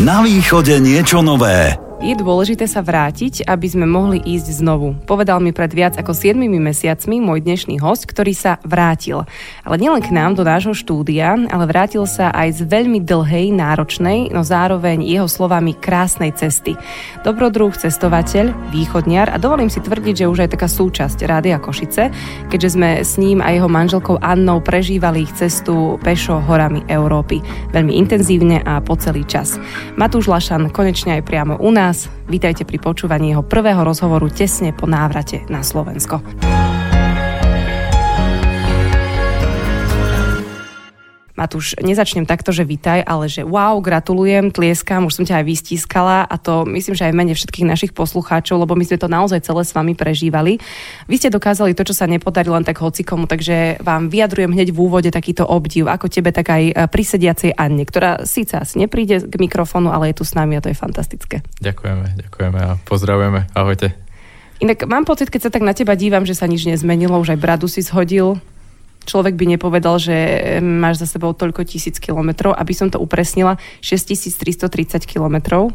Na východe niečo nové. Je dôležité sa vrátiť, aby sme mohli ísť znovu. Povedal mi pred viac ako 7 mesiacmi môj dnešný host, ktorý sa vrátil. Ale nielen k nám do nášho štúdia, ale vrátil sa aj z veľmi dlhej, náročnej, no zároveň jeho slovami krásnej cesty. Dobrodruh, cestovateľ, východniar a dovolím si tvrdiť, že už aj taká súčasť Rádia Košice, keďže sme s ním a jeho manželkou Annou prežívali ich cestu pešo horami Európy. Veľmi intenzívne a po celý čas. Matúš Lašan konečne aj priamo u nás nás. Vítajte pri počúvaní jeho prvého rozhovoru tesne po návrate na Slovensko. Matúš, nezačnem takto, že vítaj, ale že wow, gratulujem, tlieskam, už som ťa aj vystískala a to myslím, že aj mene všetkých našich poslucháčov, lebo my sme to naozaj celé s vami prežívali. Vy ste dokázali to, čo sa nepodarilo len tak hocikomu, takže vám vyjadrujem hneď v úvode takýto obdiv, ako tebe, tak aj pri sediacej Anne, ktorá síce asi nepríde k mikrofónu, ale je tu s nami a to je fantastické. Ďakujeme, ďakujeme a pozdravujeme. Ahojte. Inak mám pocit, keď sa tak na teba dívam, že sa nič nezmenilo, už aj bradu si shodil, človek by nepovedal, že máš za sebou toľko tisíc kilometrov. Aby som to upresnila, 6330 kilometrov,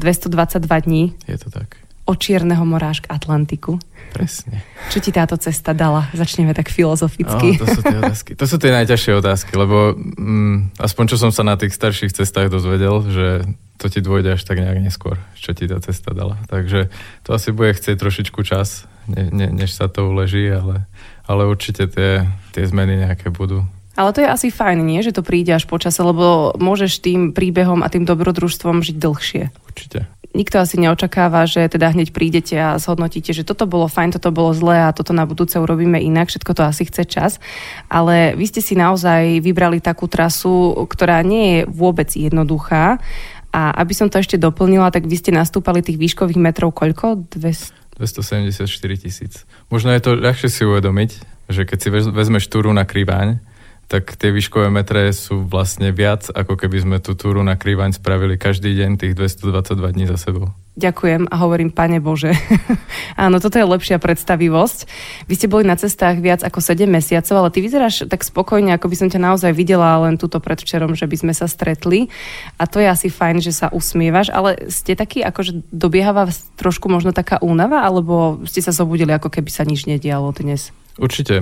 222 dní. Je to tak. Od Čierneho mora až k Atlantiku. Presne. Čo ti táto cesta dala? Začneme tak filozoficky. No, to sú tie otázky. To sú tie najťažšie otázky, lebo mm, aspoň čo som sa na tých starších cestách dozvedel, že to ti dôjde až tak nejak neskôr, čo ti tá cesta dala. Takže to asi bude chcieť trošičku čas, ne, ne, než sa to uleží, ale ale určite tie, tie zmeny nejaké budú. Ale to je asi fajn, nie? Že to príde až počase, lebo môžeš tým príbehom a tým dobrodružstvom žiť dlhšie. Určite. Nikto asi neočakáva, že teda hneď prídete a zhodnotíte, že toto bolo fajn, toto bolo zlé a toto na budúce urobíme inak. Všetko to asi chce čas. Ale vy ste si naozaj vybrali takú trasu, ktorá nie je vôbec jednoduchá. A aby som to ešte doplnila, tak vy ste nastúpali tých výškových metrov koľko? 200? 274 tisíc. Možno je to ľahšie si uvedomiť, že keď si vezmeš túru na Kriváň, tak tie výškové metre sú vlastne viac, ako keby sme tú túru na Kriváň spravili každý deň tých 222 dní za sebou ďakujem a hovorím, pane Bože. Áno, toto je lepšia predstavivosť. Vy ste boli na cestách viac ako 7 mesiacov, ale ty vyzeráš tak spokojne, ako by som ťa naozaj videla len túto predvčerom, že by sme sa stretli. A to je asi fajn, že sa usmievaš, ale ste taký, akože dobieháva trošku možno taká únava, alebo ste sa zobudili, ako keby sa nič nedialo dnes? Určite.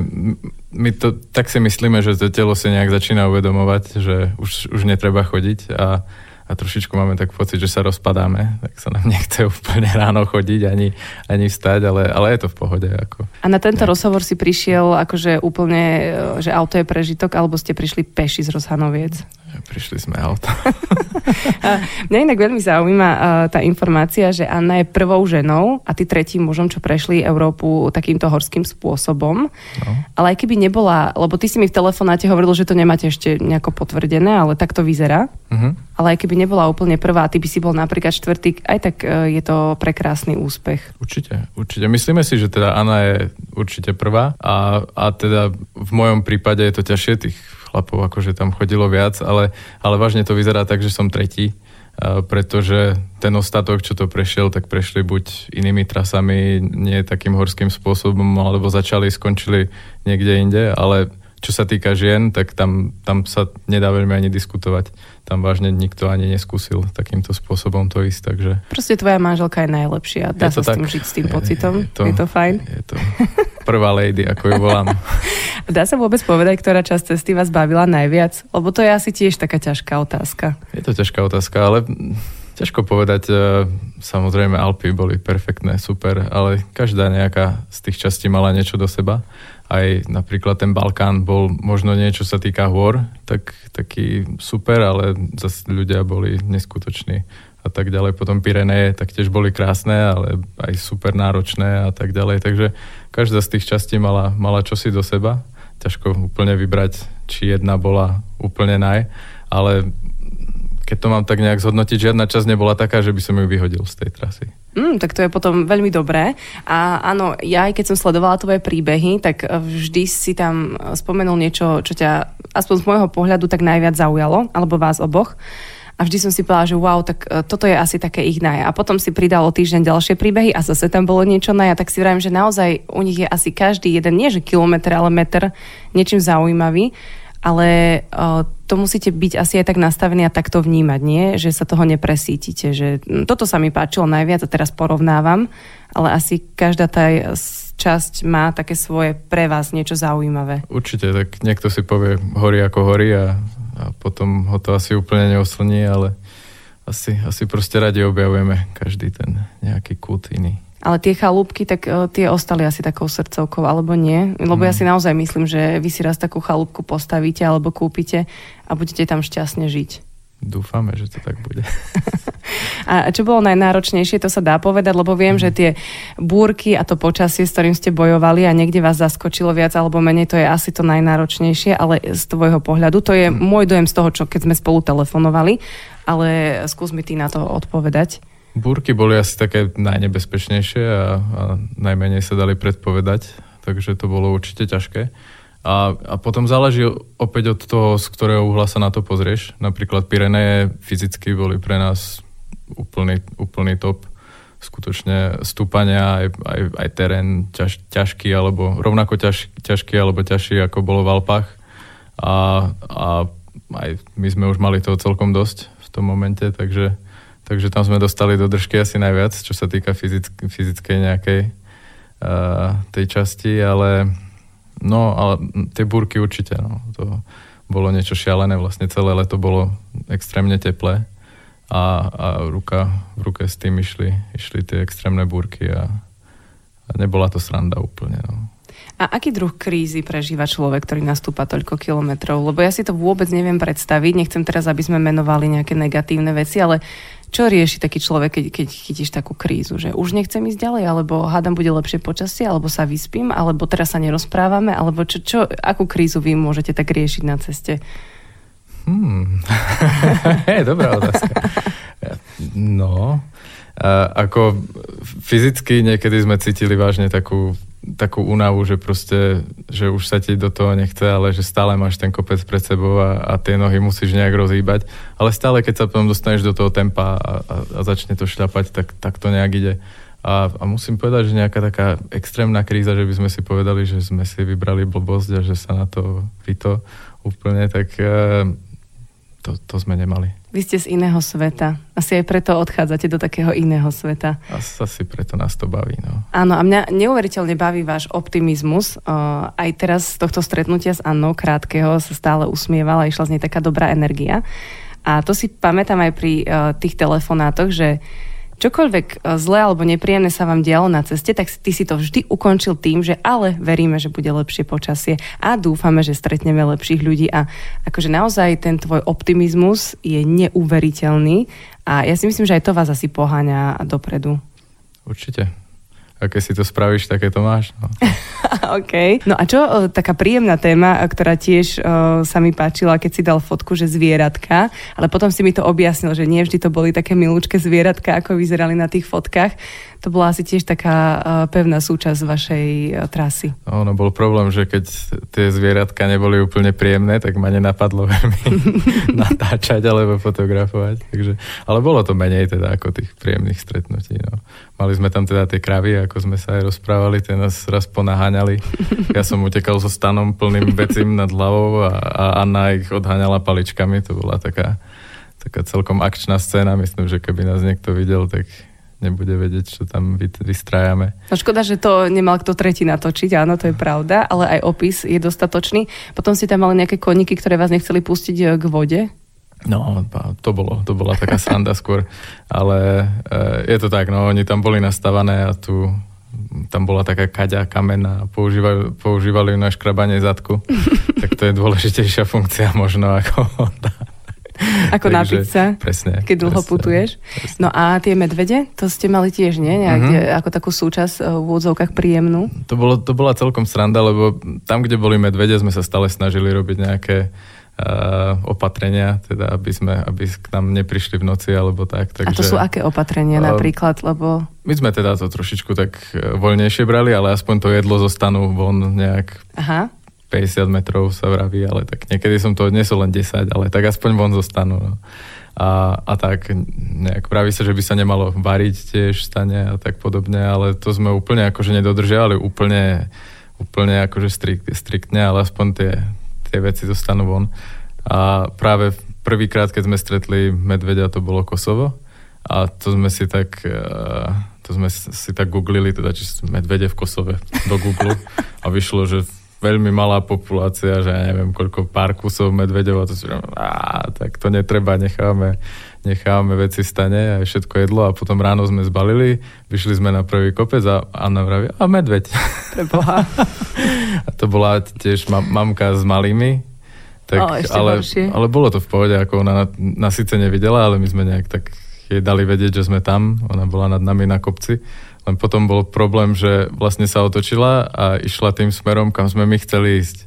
My to tak si myslíme, že to telo si nejak začína uvedomovať, že už, už netreba chodiť a a trošičku máme tak pocit, že sa rozpadáme, tak sa nám nechce úplne ráno chodiť ani, ani vstať, ale, ale je to v pohode. Ako. A na tento rozhovor si prišiel akože úplne, e, že auto je prežitok, alebo ste prišli peši z Rozhanoviec? Prišli sme auto. Mňa inak veľmi zaujíma tá informácia, že Anna je prvou ženou a ty tretím mužom, čo prešli Európu takýmto horským spôsobom. No. Ale aj keby nebola, lebo ty si mi v telefonáte hovoril, že to nemáte ešte nejako potvrdené, ale tak to vyzerá. Uh-huh. Ale aj keby nebola úplne prvá ty by si bol napríklad štvrtý, aj tak uh, je to prekrásny úspech. Určite, určite. Myslíme si, že teda Anna je určite prvá a, a teda v mojom prípade je to ťažšie tých chlapov, akože tam chodilo viac, ale, ale vážne to vyzerá tak, že som tretí, pretože ten ostatok, čo to prešiel, tak prešli buď inými trasami, nie takým horským spôsobom, alebo začali, skončili niekde inde, ale čo sa týka žien, tak tam, tam sa nedá veľmi ani diskutovať. Tam vážne nikto ani neskúsil takýmto spôsobom to ísť, takže... Proste tvoja manželka je najlepšia. Dá je sa tak, s tým žiť, s tým pocitom? Je, je, to, je to fajn? Je to prvá lady, ako ju volám. Dá sa vôbec povedať, ktorá časť cesty vás bavila najviac? Lebo to je asi tiež taká ťažká otázka. Je to ťažká otázka, ale ťažko povedať. E, samozrejme, Alpy boli perfektné, super, ale každá nejaká z tých častí mala niečo do seba aj napríklad ten Balkán bol možno niečo sa týka hôr, tak taký super, ale zase ľudia boli neskutoční a tak ďalej. Potom Pireneje tak tiež boli krásne, ale aj super náročné a tak ďalej. Takže každá z tých častí mala, mala čosi do seba. Ťažko úplne vybrať, či jedna bola úplne naj, ale keď to mám tak nejak zhodnotiť, žiadna časť nebola taká, že by som ju vyhodil z tej trasy. Mm, tak to je potom veľmi dobré. A áno, ja aj keď som sledovala tvoje príbehy, tak vždy si tam spomenul niečo, čo ťa aspoň z môjho pohľadu tak najviac zaujalo, alebo vás oboch. A vždy som si povedala, že wow, tak e, toto je asi také ich naj. A potom si pridalo týždeň ďalšie príbehy a zase tam bolo niečo naj. A tak si vravím, že naozaj u nich je asi každý jeden, nie že kilometr, ale meter niečím zaujímavý. Ale uh, to musíte byť asi aj tak nastavení a takto vnímať, nie? Že sa toho nepresítite. Že, hm, toto sa mi páčilo najviac a teraz porovnávam, ale asi každá tá časť má také svoje pre vás niečo zaujímavé. Určite, tak niekto si povie horí ako horí a, a potom ho to asi úplne neoslní, ale asi, asi proste radi objavujeme každý ten nejaký kút iný. Ale tie chalúbky, tak uh, tie ostali asi takou srdcovkou, alebo nie? Lebo mm. ja si naozaj myslím, že vy si raz takú chalúbku postavíte alebo kúpite a budete tam šťastne žiť. Dúfame, že to tak bude. a čo bolo najnáročnejšie, to sa dá povedať, lebo viem, mm. že tie búrky a to počasie, s ktorým ste bojovali a niekde vás zaskočilo viac alebo menej, to je asi to najnáročnejšie, ale z tvojho pohľadu, to je mm. môj dojem z toho, čo keď sme spolu telefonovali, ale skús mi ty na to odpovedať. Búrky boli asi také najnebezpečnejšie a, a najmenej sa dali predpovedať, takže to bolo určite ťažké. A, a potom záleží opäť od toho, z ktorého uhla sa na to pozrieš. Napríklad Pireneje fyzicky boli pre nás úplný, úplný top. Skutočne stúpania, aj, aj, aj terén ťaž, ťažký, alebo rovnako ťaž, ťažký, alebo ťažší, ako bolo v Alpách. A, a aj my sme už mali toho celkom dosť v tom momente, takže Takže tam sme dostali do držky asi najviac, čo sa týka fyzick- fyzickej nejakej uh, tej časti, ale no, ale tie búrky určite, no, to bolo niečo šialené, vlastne celé leto bolo extrémne teplé a, a ruka v ruke s tým išli, išli tie extrémne búrky a, a nebola to sranda úplne. No. A aký druh krízy prežíva človek, ktorý nastúpa toľko kilometrov? Lebo ja si to vôbec neviem predstaviť. Nechcem teraz, aby sme menovali nejaké negatívne veci, ale čo rieši taký človek, keď, keď chytíš takú krízu? Že už nechcem ísť ďalej, alebo hádam bude lepšie počasie, alebo sa vyspím, alebo teraz sa nerozprávame, alebo čo, čo, akú krízu vy môžete tak riešiť na ceste? Hmm. je dobrá otázka. No, ako fyzicky niekedy sme cítili vážne takú takú únavu, že proste, že už sa ti do toho nechce, ale že stále máš ten kopec pred sebou a, a tie nohy musíš nejak rozhýbať. Ale stále, keď sa potom dostaneš do toho tempa a, a, a začne to šľapať, tak, tak to nejak ide. A, a musím povedať, že nejaká taká extrémna kríza, že by sme si povedali, že sme si vybrali blbosť a že sa na to vyto úplne, tak e, to, to sme nemali. Vy ste z iného sveta. Asi aj preto odchádzate do takého iného sveta. Asi, preto nás to baví. No. Áno, a mňa neuveriteľne baví váš optimizmus. Uh, aj teraz z tohto stretnutia s Annou Krátkeho sa stále usmievala, išla z nej taká dobrá energia. A to si pamätám aj pri uh, tých telefonátoch, že čokoľvek e, zlé alebo nepríjemné sa vám dialo na ceste, tak ty si to vždy ukončil tým, že ale veríme, že bude lepšie počasie a dúfame, že stretneme lepších ľudí a akože naozaj ten tvoj optimizmus je neuveriteľný a ja si myslím, že aj to vás asi poháňa dopredu. Určite aké si to spravíš, také to máš. No. OK. No a čo taká príjemná téma, ktorá tiež o, sa mi páčila, keď si dal fotku, že zvieratka, ale potom si mi to objasnil, že nie vždy to boli také milúčke zvieratka, ako vyzerali na tých fotkách to bola asi tiež taká uh, pevná súčasť vašej uh, trasy. No, no bol problém, že keď tie zvieratka neboli úplne príjemné, tak ma nenapadlo veľmi natáčať alebo fotografovať. Takže, ale bolo to menej teda ako tých príjemných stretnutí. No. Mali sme tam teda tie kravy, ako sme sa aj rozprávali, tie nás raz ponaháňali. Ja som utekal so stanom plným vecím nad hlavou a, a Anna ich odháňala paličkami. To bola taká, taká celkom akčná scéna. Myslím, že keby nás niekto videl, tak nebude vedieť, čo tam vystrájame. No škoda, že to nemal kto tretí natočiť, áno, to je pravda, ale aj opis je dostatočný. Potom ste tam mali nejaké koníky, ktoré vás nechceli pustiť e, k vode? No, to bolo, to bola taká sranda skôr, ale e, je to tak, no, oni tam boli nastavané a tu tam bola taká kaďa, kamen a používali, používali ju na škrabanie zadku, tak to je dôležitejšia funkcia možno ako tá Ako napiť sa, presne, keď dlho presne, putuješ. Presne. No a tie medvede, to ste mali tiež, nie? Nejak, mm-hmm. Ako takú súčasť eh, v úvodzovkách príjemnú? To, bolo, to bola celkom sranda, lebo tam, kde boli medvede, sme sa stále snažili robiť nejaké uh, opatrenia, teda aby sme, aby k nám neprišli v noci alebo tak. Takže, a to sú aké opatrenia uh, napríklad, lebo... My sme teda to trošičku tak voľnejšie brali, ale aspoň to jedlo zostanú von nejak Aha. 50 metrov sa vraví, ale tak niekedy som to odnesol len 10, ale tak aspoň von zostanú. No. A, a tak nejak praví sa, že by sa nemalo variť tiež stane a tak podobne, ale to sme úplne akože nedodržiavali úplne, úplne akože strikt, striktne, ale aspoň tie, tie veci dostanú von. A práve prvýkrát, keď sme stretli medvedia, to bolo Kosovo. A to sme si tak, uh, to sme si tak googlili, teda či medvede v Kosove do Google a vyšlo, že veľmi malá populácia, že ja neviem, koľko pár kusov medvedov a to si á, tak to netreba, necháme, necháme veci stane a všetko jedlo a potom ráno sme zbalili, vyšli sme na prvý kopec a Anna vraví, a medveď. Preboha. a to bola tiež ma- mamka s malými, tak, o, ale, ale bolo to v pohode, ako ona nás síce nevidela, ale my sme nejak tak jej dali vedieť, že sme tam, ona bola nad nami na kopci len potom bol problém, že vlastne sa otočila a išla tým smerom, kam sme my chceli ísť.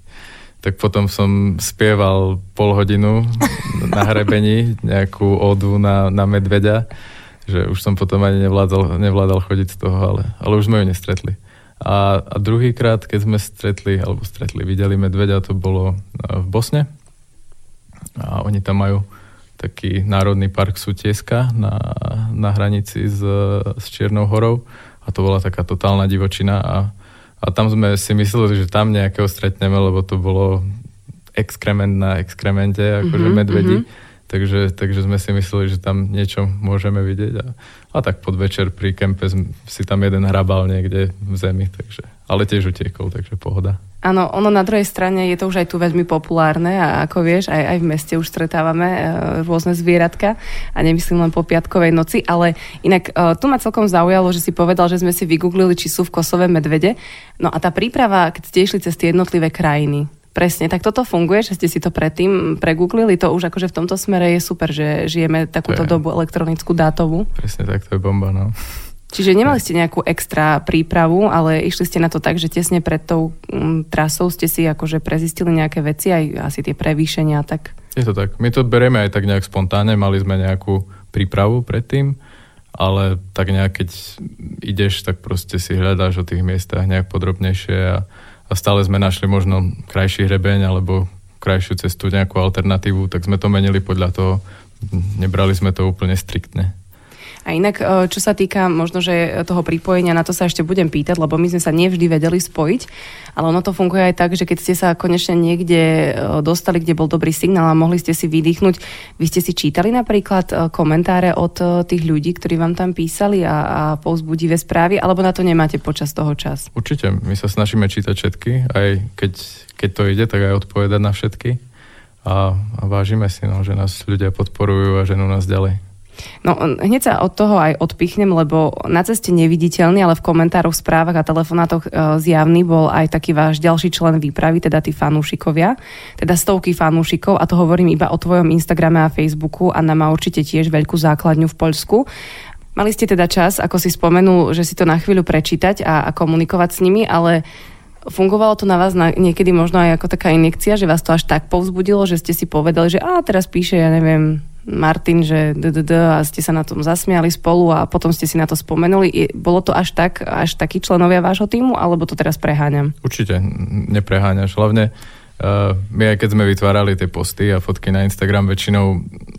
Tak potom som spieval pol hodinu na hrebení nejakú odu na, na medveďa, že už som potom ani nevládal, nevládal chodiť z toho, ale, ale už sme ju nestretli. A, a druhýkrát, keď sme stretli, alebo stretli, videli medveďa, to bolo v Bosne. A oni tam majú taký národný park Sutieska na, na hranici s, s Čiernou horou a to bola taká totálna divočina a, a tam sme si mysleli, že tam nejakého stretneme, lebo to bolo exkrement na exkremente, akože mm-hmm, medvedi. Mm-hmm. Takže, takže sme si mysleli, že tam niečo môžeme vidieť. A, a tak podvečer pri kempe si tam jeden hrabal niekde v zemi, takže, ale tiež utiekol, takže pohoda. Áno, ono na druhej strane je to už aj tu veľmi populárne a ako vieš, aj, aj v meste už stretávame e, rôzne zvieratka a nemyslím len po piatkovej noci, ale inak e, tu ma celkom zaujalo, že si povedal, že sme si vygooglili, či sú v Kosove medvede. No a tá príprava, keď ste išli cez tie jednotlivé krajiny, Presne, tak toto funguje, že ste si to predtým pregooglili, to už akože v tomto smere je super, že žijeme takúto dobu elektronickú dátovú. Presne tak, to je bomba, no. Čiže nemali ste nejakú extra prípravu, ale išli ste na to tak, že tesne pred tou um, trasou ste si akože prezistili nejaké veci, aj asi tie prevýšenia, tak... Je to tak. My to berieme aj tak nejak spontánne, mali sme nejakú prípravu predtým, ale tak nejak keď ideš, tak proste si hľadáš o tých miestach nejak podrobnejšie a, a stále sme našli možno krajší hrebeň alebo krajšiu cestu, nejakú alternatívu, tak sme to menili podľa toho. Nebrali sme to úplne striktne. A inak, e, čo sa týka možno, že toho pripojenia, na to sa ešte budem pýtať, lebo my sme sa nevždy vedeli spojiť, ale ono to funguje aj tak, že keď ste sa konečne niekde e, dostali, kde bol dobrý signál a mohli ste si vydýchnuť, vy ste si čítali napríklad e, komentáre od tých ľudí, ktorí vám tam písali a, a povzbudivé správy, alebo na to nemáte počas toho čas? Určite, my sa snažíme čítať všetky, aj keď, keď to ide, tak aj odpovedať na všetky a, a vážime si, no, že nás ľudia podporujú a ženú nás ďalej. No hneď sa od toho aj odpichnem, lebo na ceste neviditeľný, ale v komentároch, správach a telefonátoch e, zjavný bol aj taký váš ďalší člen výpravy, teda tí fanúšikovia, teda stovky fanúšikov a to hovorím iba o tvojom Instagrame a Facebooku a má určite tiež veľkú základňu v Poľsku. Mali ste teda čas, ako si spomenul, že si to na chvíľu prečítať a, a komunikovať s nimi, ale Fungovalo to na vás na, niekedy možno aj ako taká injekcia, že vás to až tak povzbudilo, že ste si povedali, že a teraz píše, ja neviem, Martin, že a ste sa na tom zasmiali spolu a potom ste si na to spomenuli. Bolo to až tak, až takí členovia vášho týmu, alebo to teraz preháňam? Určite nepreháňaš. Hlavne uh, my aj keď sme vytvárali tie posty a fotky na Instagram, väčšinou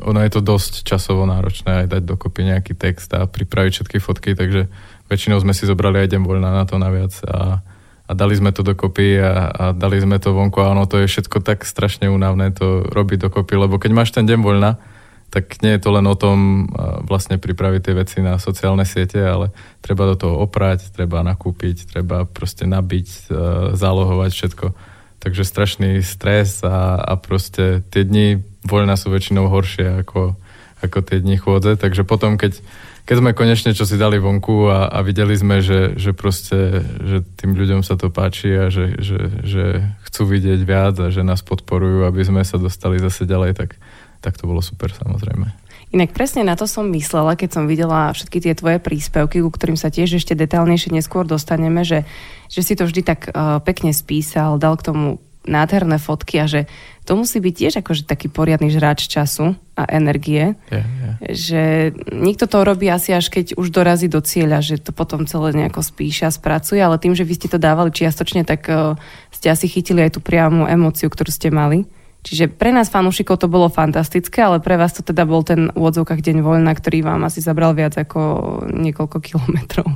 ono je to dosť časovo náročné aj dať dokopy nejaký text a pripraviť všetky fotky, takže väčšinou sme si zobrali aj deň voľna na to naviac a, a dali sme to dokopy a, a dali sme to vonku a ono to je všetko tak strašne únavné to robiť dokopy, lebo keď máš ten deň voľna, tak nie je to len o tom vlastne pripraviť tie veci na sociálne siete, ale treba do toho oprať, treba nakúpiť, treba proste nabiť, e, zálohovať všetko. Takže strašný stres a, a proste tie dni voľna sú väčšinou horšie ako, ako tie dni chôdze, takže potom, keď, keď sme konečne čo si dali vonku a, a videli sme, že, že proste, že tým ľuďom sa to páči a že, že, že chcú vidieť viac a že nás podporujú, aby sme sa dostali zase ďalej, tak, tak to bolo super samozrejme. Inak presne na to som myslela, keď som videla všetky tie tvoje príspevky, ku ktorým sa tiež ešte detálnejšie neskôr dostaneme, že, že si to vždy tak uh, pekne spísal, dal k tomu nádherné fotky a že to musí byť tiež akože taký poriadny žráč času a energie. Yeah, yeah. Že nikto to robí asi až keď už dorazí do cieľa, že to potom celé nejako spíša, spracuje, ale tým, že vy ste to dávali čiastočne, tak uh, ste asi chytili aj tú priamu emóciu, ktorú ste mali. Čiže pre nás fanúšikov to bolo fantastické, ale pre vás to teda bol ten úvodzovkách deň voľna, ktorý vám asi zabral viac ako niekoľko kilometrov.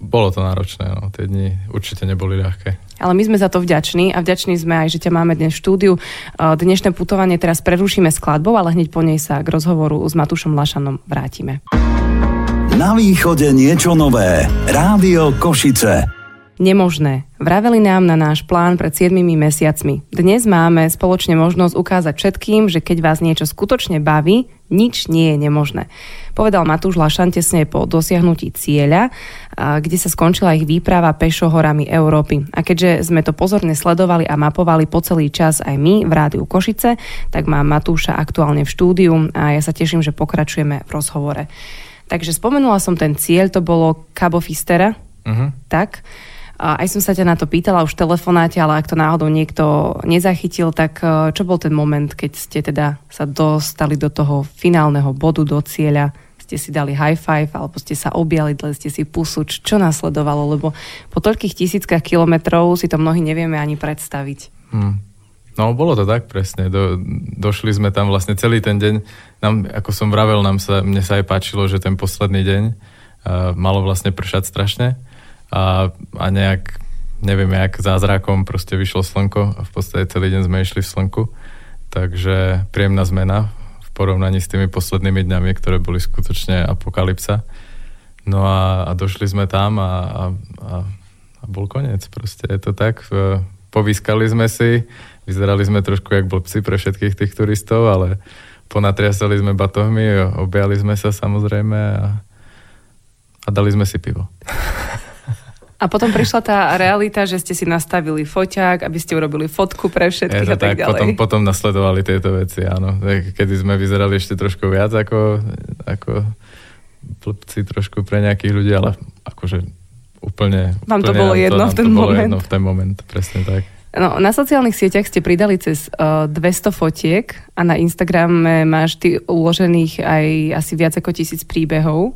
Bolo to náročné, no. tie dni určite neboli ľahké. Ale my sme za to vďační a vďační sme aj, že ťa máme dnes v štúdiu. Dnešné putovanie teraz prerušíme skladbou, ale hneď po nej sa k rozhovoru s Matúšom Lašanom vrátime. Na východe niečo nové. Rádio Košice nemožné. Vraveli nám na náš plán pred 7 mesiacmi. Dnes máme spoločne možnosť ukázať všetkým, že keď vás niečo skutočne baví, nič nie je nemožné. Povedal Matúš Lašan tesne po dosiahnutí cieľa, kde sa skončila ich výprava pešo horami Európy. A keďže sme to pozorne sledovali a mapovali po celý čas aj my v rádiu Košice, tak mám Matúša aktuálne v štúdiu a ja sa teším, že pokračujeme v rozhovore. Takže spomenula som ten cieľ, to bolo Cabo Fistera, uh-huh. tak? Aj som sa ťa na to pýtala už v telefonáte, ale ak to náhodou niekto nezachytil, tak e, čo bol ten moment, keď ste teda sa dostali do toho finálneho bodu, do cieľa, ste si dali high five, alebo ste sa objali, dali ste si pusu, čo následovalo, lebo po toľkých tisíckach kilometrov si to mnohí nevieme ani predstaviť. Hmm. No, bolo to tak presne. Do, došli sme tam vlastne celý ten deň. Nám, ako som vravel, nám sa, mne sa aj páčilo, že ten posledný deň uh, malo vlastne pršať strašne a, a nejak, neviem, jak zázrakom proste vyšlo slnko a v podstate celý deň sme išli v slnku. Takže príjemná zmena v porovnaní s tými poslednými dňami, ktoré boli skutočne apokalypsa. No a, a došli sme tam a, a, a, a bol koniec. Proste je to tak. Povyskali sme si, vyzerali sme trošku jak blbci pre všetkých tých turistov, ale ponatriasali sme batohmi, objali sme sa samozrejme a, a dali sme si pivo. A potom prišla tá realita, že ste si nastavili foťák, aby ste urobili fotku pre všetkých Je a tak, tak ďalej. Potom, potom nasledovali tieto veci, áno. Kedy sme vyzerali ešte trošku viac ako, ako blbci trošku pre nejakých ľudí, ale akože úplne... Vám to bolo jedno to, v ten to moment? jedno v ten moment, presne tak. No, na sociálnych sieťach ste pridali cez uh, 200 fotiek a na Instagrame máš ty uložených aj asi viac ako tisíc príbehov.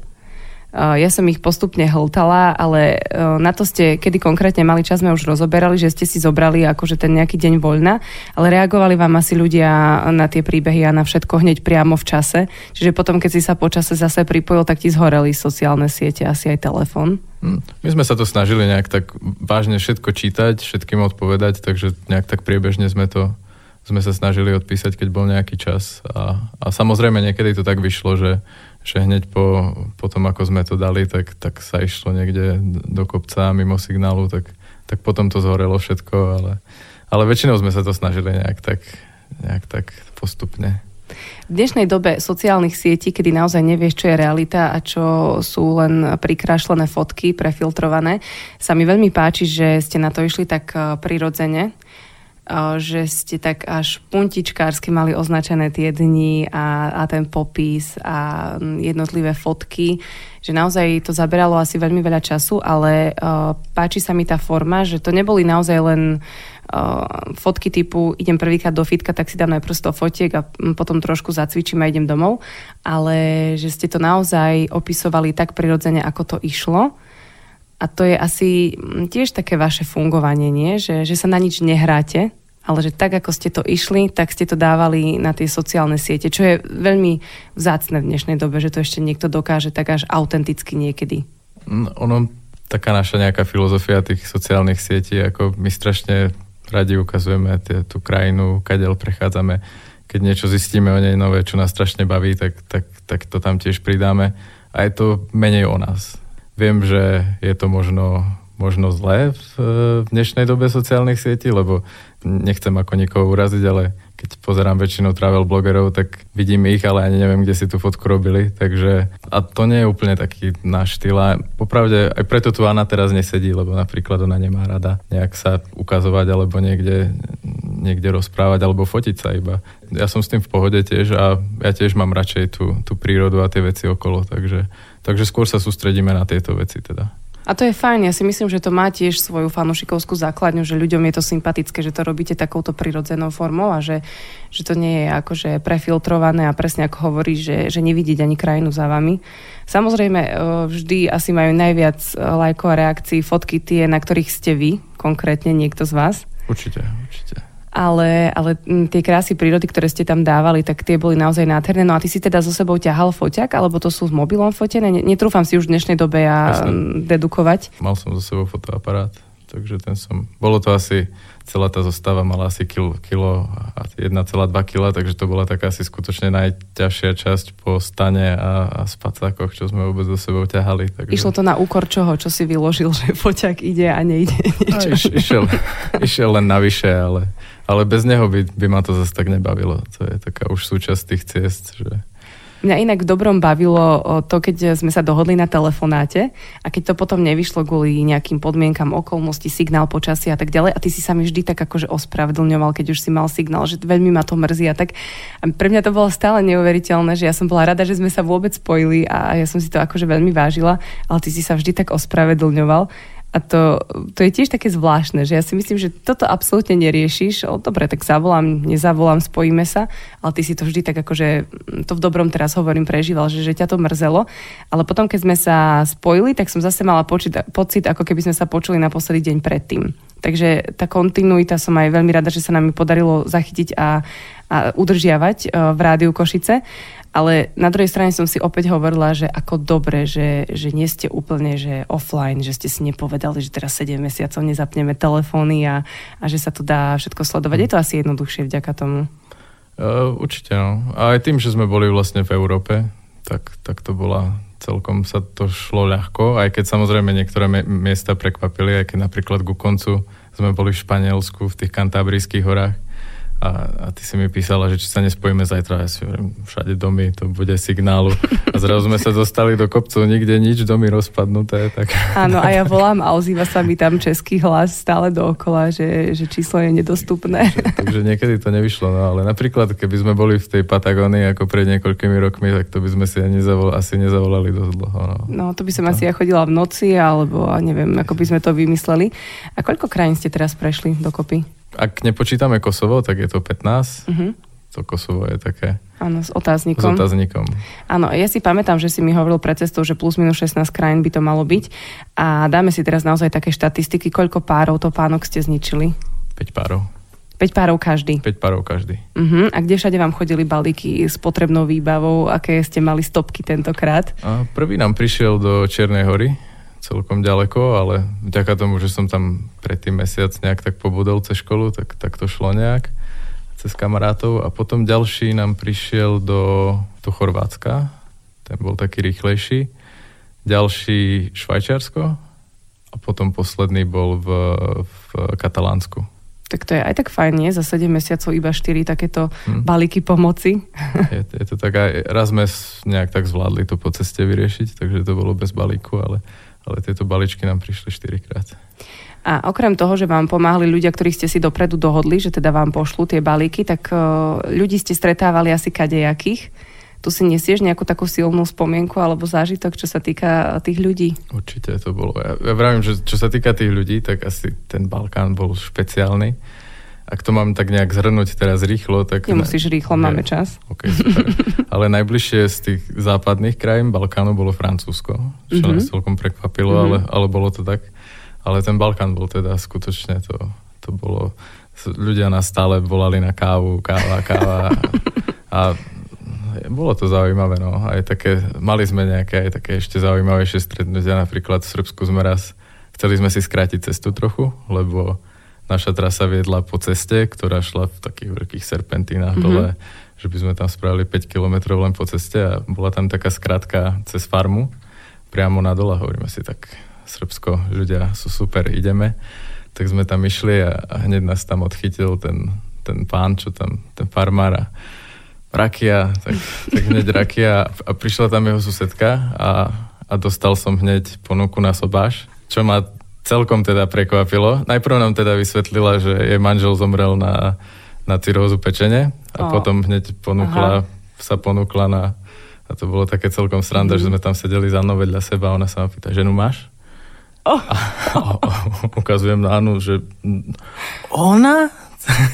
Ja som ich postupne hltala, ale na to ste, kedy konkrétne mali čas, sme už rozoberali, že ste si zobrali akože ten nejaký deň voľna, ale reagovali vám asi ľudia na tie príbehy a na všetko hneď priamo v čase. Čiže potom, keď si sa počase zase pripojil, tak ti zhoreli sociálne siete, asi aj telefón. Hm, my sme sa to snažili nejak tak vážne všetko čítať, všetkým odpovedať, takže nejak tak priebežne sme to sme sa snažili odpísať, keď bol nejaký čas. A, a samozrejme niekedy to tak vyšlo, že že hneď po, po tom, ako sme to dali, tak, tak sa išlo niekde do kopca mimo signálu, tak, tak potom to zhorelo všetko, ale, ale väčšinou sme sa to snažili nejak tak, nejak tak postupne. V dnešnej dobe sociálnych sietí, kedy naozaj nevieš, čo je realita a čo sú len prikrášlené fotky, prefiltrované, sa mi veľmi páči, že ste na to išli tak eh, prirodzene že ste tak až puntičkársky mali označené tie dni a, a ten popis a jednotlivé fotky, že naozaj to zaberalo asi veľmi veľa času, ale uh, páči sa mi tá forma, že to neboli naozaj len uh, fotky typu idem prvýkrát do fitka, tak si dám najprv 100 fotiek a potom trošku zacvičím a idem domov, ale že ste to naozaj opisovali tak prirodzene, ako to išlo a to je asi mm, tiež také vaše fungovanie, nie? Že, že sa na nič nehráte, ale že tak, ako ste to išli, tak ste to dávali na tie sociálne siete, čo je veľmi vzácne v dnešnej dobe, že to ešte niekto dokáže tak až autenticky niekedy. No, ono, taká naša nejaká filozofia tých sociálnych sietí, ako my strašne radi ukazujeme tie, tú krajinu, kadeľ prechádzame. Keď niečo zistíme o nej nové, čo nás strašne baví, tak, tak, tak to tam tiež pridáme. A je to menej o nás Viem, že je to možno, možno zlé v, v dnešnej dobe sociálnych sietí, lebo nechcem ako nikoho uraziť, ale keď pozerám väčšinou travel blogerov, tak vidím ich, ale ani neviem, kde si tú fotku robili, takže a to nie je úplne taký náš štýl a popravde aj preto tu Anna teraz nesedí, lebo napríklad ona nemá rada nejak sa ukazovať alebo niekde, niekde rozprávať alebo fotiť sa iba. Ja som s tým v pohode tiež a ja tiež mám radšej tú, tú prírodu a tie veci okolo, takže Takže skôr sa sústredíme na tieto veci teda. A to je fajn, ja si myslím, že to má tiež svoju fanušikovskú základňu, že ľuďom je to sympatické, že to robíte takouto prirodzenou formou a že, že to nie je akože prefiltrované a presne ako hovorí, že, že nevidieť ani krajinu za vami. Samozrejme, e, vždy asi majú najviac e, lajkov a reakcií fotky tie, na ktorých ste vy, konkrétne niekto z vás. Určite, určite. Ale, ale tie krásy prírody, ktoré ste tam dávali, tak tie boli naozaj nádherné. No a ty si teda so sebou ťahal foťak, alebo to sú s mobilom fotené? Netrúfam si už v dnešnej dobe ja Jasne. dedukovať. Mal som so sebou fotoaparát, takže ten som... Bolo to asi celá tá zostava mala asi kilo, kilo a 1,2 kg, takže to bola taká asi skutočne najťažšia časť po stane a, a spacákoch, čo sme vôbec do sebou ťahali. Takže... Išlo to na úkor čoho? Čo si vyložil, že foťak ide a nejde niečo? A iš, išiel, išiel len navyše, ale, ale bez neho by, by ma to zase tak nebavilo. To je taká už súčasť tých ciest, že Mňa inak v dobrom bavilo to, keď sme sa dohodli na telefonáte a keď to potom nevyšlo kvôli nejakým podmienkam okolnosti, signál počasia a tak ďalej a ty si sa mi vždy tak akože ospravedlňoval, keď už si mal signál, že veľmi ma to mrzí a tak. A pre mňa to bolo stále neuveriteľné, že ja som bola rada, že sme sa vôbec spojili a ja som si to akože veľmi vážila, ale ty si sa vždy tak ospravedlňoval. A to, to je tiež také zvláštne, že ja si myslím, že toto absolútne neriešiš. O, dobre, tak zavolám, nezavolám, spojíme sa, ale ty si to vždy tak akože, to v dobrom teraz hovorím, prežíval, že, že ťa to mrzelo. Ale potom, keď sme sa spojili, tak som zase mala počít, pocit, ako keby sme sa počuli na posledný deň predtým. Takže tá kontinuita som aj veľmi rada, že sa nám podarilo zachytiť a, a udržiavať e, v rádiu Košice. Ale na druhej strane som si opäť hovorila, že ako dobre, že, že nie ste úplne že offline, že ste si nepovedali, že teraz 7 mesiacov nezapneme telefóny a, a že sa to dá všetko sledovať. Je to asi jednoduchšie vďaka tomu? Uh, určite, no. A aj tým, že sme boli vlastne v Európe, tak, tak to bola celkom sa to šlo ľahko, aj keď samozrejme niektoré miesta prekvapili, aj keď napríklad ku koncu sme boli v Španielsku, v tých kantábrijských horách, a, a ty si mi písala, že či sa nespojíme zajtra, ja si hovorím, všade domy, to bude signálu. A zrazu sme sa dostali do kopcu, nikde nič, domy rozpadnuté. Tak... Áno, a ja volám a ozýva sa mi tam český hlas stále dookola, že, že číslo je nedostupné. Takže, takže niekedy to nevyšlo, no ale napríklad, keby sme boli v tej Patagónii ako pred niekoľkými rokmi, tak to by sme si ani zavol, asi nezavolali dosť dlho. No. no to by som to... asi ja chodila v noci, alebo neviem, ako by sme to vymysleli. A koľko krajín ste teraz prešli dokopy? Ak nepočítame Kosovo, tak je to 15. Uh-huh. Mhm. To Kosovo je také... Áno, s otáznikom. S otáznikom. Áno, ja si pamätám, že si mi hovoril pred cestou, že plus minus 16 krajín by to malo byť. A dáme si teraz naozaj také štatistiky, koľko párov to pánok ste zničili? 5 párov. 5 párov každý. 5 párov každý. Uh-huh. A kde všade vám chodili balíky s potrebnou výbavou? Aké ste mali stopky tentokrát? A prvý nám prišiel do Čiernej hory celkom ďaleko, ale vďaka tomu, že som tam predtým mesiac nejak tak pobudol cez školu, tak, tak to šlo nejak cez kamarátov a potom ďalší nám prišiel do, do Chorvátska, ten bol taký rýchlejší, ďalší Švajčiarsko a potom posledný bol v, v Katalánsku. Tak to je aj tak fajn, nie? Za 7 mesiacov iba 4 takéto hmm. balíky pomoci. Je, je to tak aj, raz sme nejak tak zvládli to po ceste vyriešiť, takže to bolo bez balíku, ale ale tieto baličky nám prišli 4 krát. A okrem toho, že vám pomáhali ľudia, ktorých ste si dopredu dohodli, že teda vám pošlú tie balíky, tak uh, ľudí ste stretávali asi kadejakých. Tu si nesieš nejakú takú silnú spomienku alebo zážitok, čo sa týka tých ľudí? Určite to bolo. Ja, ja vravím, že čo sa týka tých ľudí, tak asi ten Balkán bol špeciálny ak to mám tak nejak zhrnúť teraz rýchlo, tak... Nemusíš rýchlo, ne, máme čas. Okay, super. Ale najbližšie z tých západných krajín Balkánu bolo Francúzsko, čo mm-hmm. nás celkom prekvapilo, mm-hmm. ale, ale bolo to tak. Ale ten Balkán bol teda skutočne to, to bolo... Ľudia nás stále volali na kávu, káva, káva. a, a bolo to zaujímavé, no. Aj také, mali sme nejaké aj také ešte zaujímavejšie stretnutia, napríklad v Srbsku sme raz, chceli sme si skrátiť cestu trochu, lebo naša trasa viedla po ceste, ktorá šla v takých veľkých serpentínach mm-hmm. dole, že by sme tam spravili 5 km len po ceste a bola tam taká skratka cez farmu, priamo na dole, hovoríme si tak, Srbsko, ľudia sú super, ideme. Tak sme tam išli a, a hneď nás tam odchytil ten, ten pán, čo tam, ten farmár a rakia, tak, tak hneď rakia a prišla tam jeho susedka a, a dostal som hneď ponuku na sobáš, čo ma celkom teda prekvapilo. Najprv nám teda vysvetlila, že jej manžel zomrel na, na cyrózu pečene a oh. potom hneď ponúkla, sa ponúkla na a to bolo také celkom sranda, mm. že sme tam sedeli za mnou vedľa seba a ona sa ma pýta, ženu máš? Oh. A, a, a ukazujem na Anu, že ona?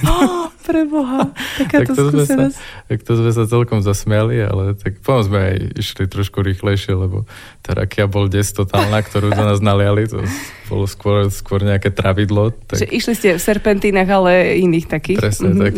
Oh, preboha, takáto tak skúsenosť. Sa, tak to sme sa celkom zasmiali, ale tak potom sme aj išli trošku rýchlejšie, lebo tá rakia bol des totálna, ktorú za nás naliali, to bolo skôr, skôr nejaké travidlo. Tak... Že išli ste v serpentínach, ale iných takých. Presne, mm-hmm. tak.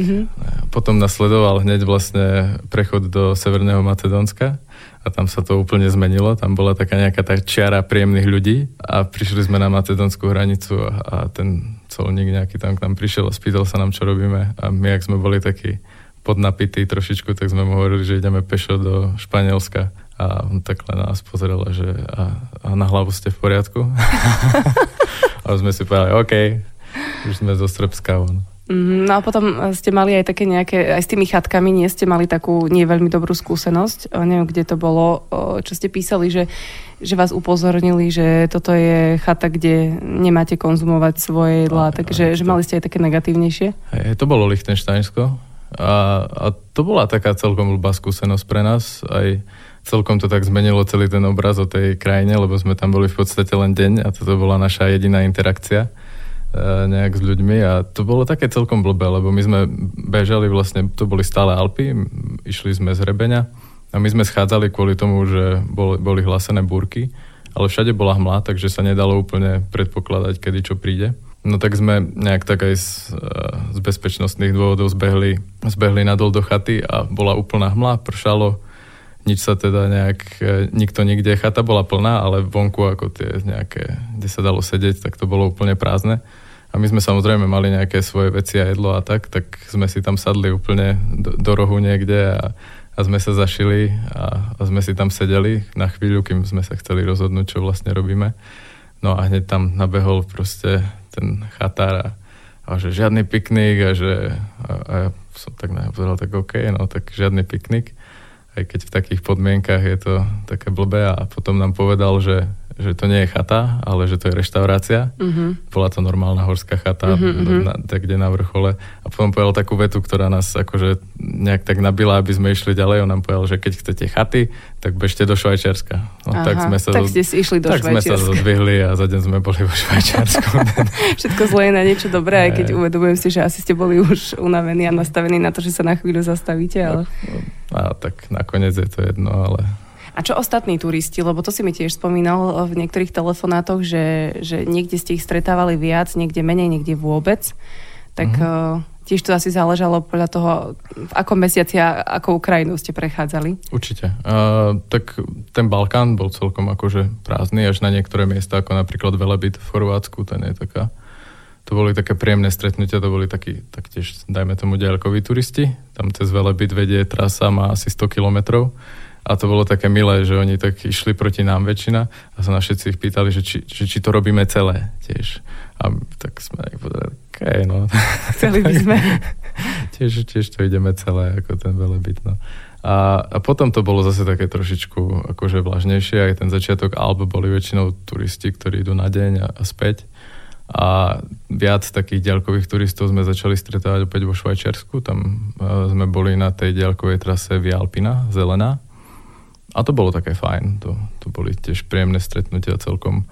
Potom nasledoval hneď vlastne prechod do Severného Macedónska a tam sa to úplne zmenilo. Tam bola taká nejaká tá čiara príjemných ľudí a prišli sme na macedónskú hranicu a, a ten colník nejaký tam k nám prišiel a spýtal sa nám, čo robíme a my, ak sme boli takí podnapití trošičku, tak sme mu hovorili, že ideme pešo do Španielska a on takhle na nás pozrel, že a, a na hlavu ste v poriadku? a sme si povedali, OK, už sme zo Srbska. On. Mhm, no a potom ste mali aj také nejaké, aj s tými chatkami nie ste mali takú nie veľmi dobrú skúsenosť. Neviem, kde to bolo, čo ste písali, že, že vás upozornili, že toto je chata, kde nemáte konzumovať svoje jedlá, takže že mali ste aj také negatívnejšie. Hej, to bolo Lichtensteinsko a, a to bola taká celkom ľubá skúsenosť pre nás. Aj celkom to tak zmenilo celý ten obraz o tej krajine, lebo sme tam boli v podstate len deň a toto bola naša jediná interakcia. E, nejak s ľuďmi a to bolo také celkom blbé, lebo my sme bežali vlastne, to boli stále Alpy, išli sme z Rebeňa a my sme schádzali kvôli tomu, že boli, boli hlasené búrky, ale všade bola hmla, takže sa nedalo úplne predpokladať, kedy čo príde. No tak sme nejak tak aj z, z bezpečnostných dôvodov zbehli, zbehli nadol do chaty a bola úplná hmla, pršalo, nič sa teda nejak, e, nikto nikde, chata bola plná, ale vonku ako tie nejaké, kde sa dalo sedieť, tak to bolo úplne prázdne. A my sme samozrejme mali nejaké svoje veci a jedlo a tak, tak sme si tam sadli úplne do, do rohu niekde a, a sme sa zašili a, a sme si tam sedeli na chvíľu, kým sme sa chceli rozhodnúť, čo vlastne robíme. No a hneď tam nabehol proste ten chatár a, a že žiadny piknik a že a, a ja som tak povedal, tak OK, no tak žiadny piknik aj keď v takých podmienkach je to také blbé a potom nám povedal, že že to nie je chata, ale že to je reštaurácia. Uh-huh. Bola to normálna horská chata, uh-huh, na, tak kde na vrchole. A potom povedal takú vetu, ktorá nás akože nejak tak nabila, aby sme išli ďalej. On nám povedal, že keď chcete chaty, tak bežte do Švajčiarska. No, Aha, tak sme sa tak ste si išli do tak sme sa zodvihli a za deň sme boli vo Švajčiarsku. Všetko zlé je na niečo dobré, aj keď uvedomujem si, že asi ste boli už unavení a nastavení na to, že sa na chvíľu zastavíte. Ale... A tak nakoniec je to jedno, ale a čo ostatní turisti? Lebo to si mi tiež spomínal v niektorých telefonátoch, že, že niekde ste ich stretávali viac, niekde menej, niekde vôbec. Tak mm-hmm. tiež to asi záležalo podľa toho, v akom mesiaci a akou krajinu ste prechádzali. Určite. Uh, tak ten Balkán bol celkom akože prázdny až na niektoré miesta, ako napríklad Velebit v Chorvátsku, ten je taká to boli také príjemné stretnutia, to boli takí, taktiež, dajme tomu, diaľkoví turisti. Tam cez Velebit vedie trasa, má asi 100 kilometrov a to bolo také milé, že oni tak išli proti nám väčšina a sa nás všetci ich pýtali, že či, že či to robíme celé tiež. A tak sme aj povedali, okay, no. Chceli by sme. tiež, tiež to ideme celé, ako ten velebit, no. A, a potom to bolo zase také trošičku akože vlažnejšie, aj ten začiatok Alb boli väčšinou turisti, ktorí idú na deň a, a späť. A viac takých ďalkových turistov sme začali stretávať opäť vo Švajčiarsku. Tam uh, sme boli na tej ďalkovej trase Via Alpina, zelená. A to bolo také fajn, to, to boli tiež príjemné stretnutia celkom.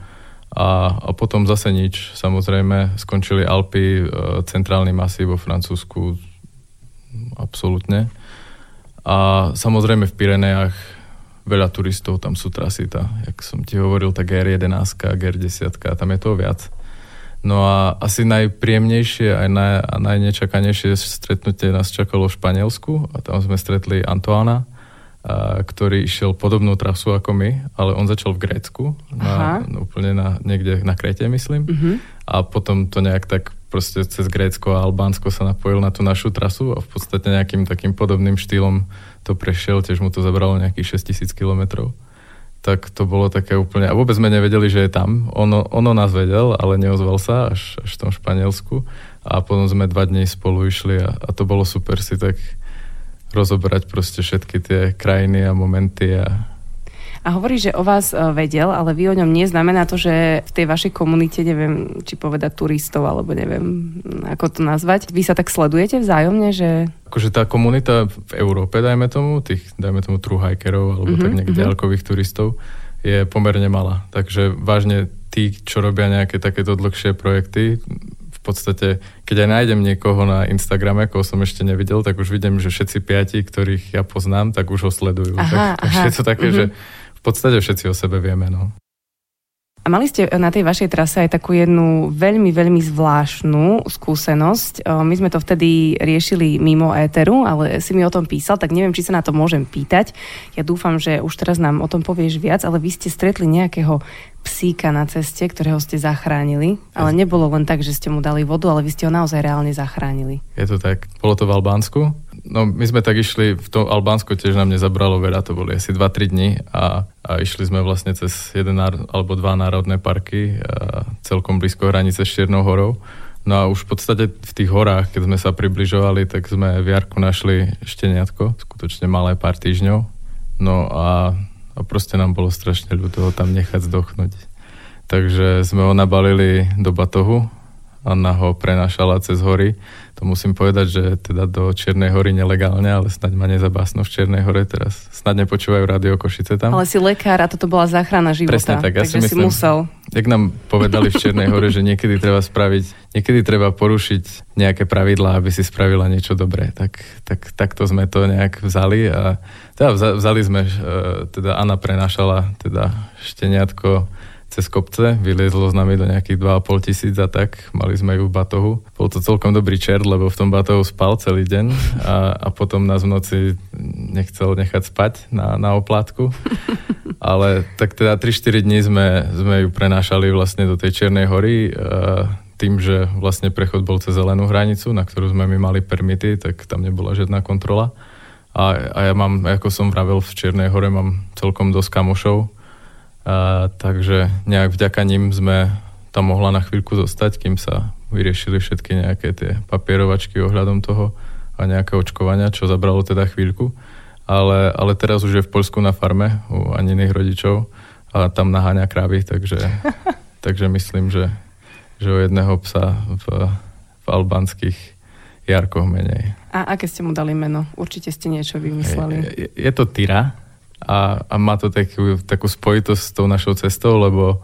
A, a potom zase nič, samozrejme, skončili Alpy, e, centrálny masív vo Francúzsku, absolútne. A samozrejme v Pirenejach veľa turistov, tam sú trasy, tá, jak som ti hovoril, tá GR11, GR10, tam je toho viac. No a asi najpríjemnejšie aj naj, a najnečakanejšie stretnutie nás čakalo v Španielsku a tam sme stretli Antoána, a, ktorý išiel podobnú trasu ako my, ale on začal v Grécku, na, úplne na, niekde na Krete, myslím. Uh-huh. A potom to nejak tak proste cez Grécko a Albánsko sa napojil na tú našu trasu a v podstate nejakým takým podobným štýlom to prešiel, tiež mu to zabralo nejakých 6000 kilometrov. Tak to bolo také úplne... A vôbec sme nevedeli, že je tam. Ono, ono nás vedel, ale neozval sa až, až v tom Španielsku. A potom sme dva dní spolu išli a, a to bolo super si tak rozobrať proste všetky tie krajiny a momenty a a hovorí, že o vás e, vedel, ale vy o ňom nie. Znamená to, že v tej vašej komunite, neviem, či povedať turistov, alebo neviem, ako to nazvať, vy sa tak sledujete vzájomne, že... Akože tá komunita v Európe, dajme tomu, tých, dajme tomu truhajkerov, alebo mm-hmm, tak nejak mm-hmm. ďalkových turistov, je pomerne malá. Takže vážne tí, čo robia nejaké takéto dlhšie projekty, v podstate, keď aj nájdem niekoho na Instagrame, koho som ešte nevidel, tak už vidím, že všetci piati, ktorých ja poznám, tak už ho sledujú. Aha, tak, aha. je to také, mm-hmm. že v podstate všetci o sebe vieme. No. Mali ste na tej vašej trase aj takú jednu veľmi, veľmi zvláštnu skúsenosť. My sme to vtedy riešili mimo éteru, ale si mi o tom písal, tak neviem, či sa na to môžem pýtať. Ja dúfam, že už teraz nám o tom povieš viac, ale vy ste stretli nejakého psíka na ceste, ktorého ste zachránili, ale nebolo len tak, že ste mu dali vodu, ale vy ste ho naozaj reálne zachránili. Je to tak. Bolo to v Albánsku. No my sme tak išli, v tom Albánsku tiež nám nezabralo veľa, to boli asi 2-3 dní a, a išli sme vlastne cez jeden alebo dva národné parky a celkom blízko hranice s Čiernou horou. No a už v podstate v tých horách, keď sme sa približovali, tak sme v Jarku našli šteniatko, skutočne malé pár týždňov. No a a proste nám bolo strašne ľúto ho tam nechať zdochnúť. Takže sme ho nabalili do batohu, Anna ho prenašala cez hory. To musím povedať, že teda do Čiernej hory nelegálne, ale snaď ma nezabásno v Čiernej hore teraz. Snaď nepočúvajú rádio Košice tam. Ale si lekár a toto bola záchrana života. Presne tak, ja si myslím, si musel. Jak nám povedali v Čiernej hore, že niekedy treba spraviť, niekedy treba porušiť nejaké pravidlá, aby si spravila niečo dobré. Tak, tak takto sme to nejak vzali a teda vzali sme, e, teda Anna prenašala teda šteniatko cez kopce, vyliezlo s nami do nejakých 2,5 tisíc a tak, mali sme ju v batohu. Bol to celkom dobrý čert, lebo v tom batohu spal celý deň a, a potom nás v noci nechcel nechať spať na, na oplátku. Ale tak teda 3-4 dní sme, sme ju prenášali vlastne do tej Čiernej hory tým, že vlastne prechod bol cez zelenú hranicu, na ktorú sme my mali permity, tak tam nebola žiadna kontrola. A, a ja mám, ako som vravel, v Čiernej hore mám celkom dosť kamošov, a, takže nejak vďaka ním sme tam mohla na chvíľku zostať, kým sa vyriešili všetky nejaké tie papierovačky ohľadom toho a nejaké očkovania, čo zabralo teda chvíľku. Ale, ale teraz už je v Polsku na farme u Aniných rodičov a tam naháňa krávy, takže, takže myslím, že, že o jedného psa v, v albánskych jarkoch menej. A aké ste mu dali meno? Určite ste niečo vymysleli. Je, je, je to Tyra, a, a má to takú, takú spojitosť s tou našou cestou, lebo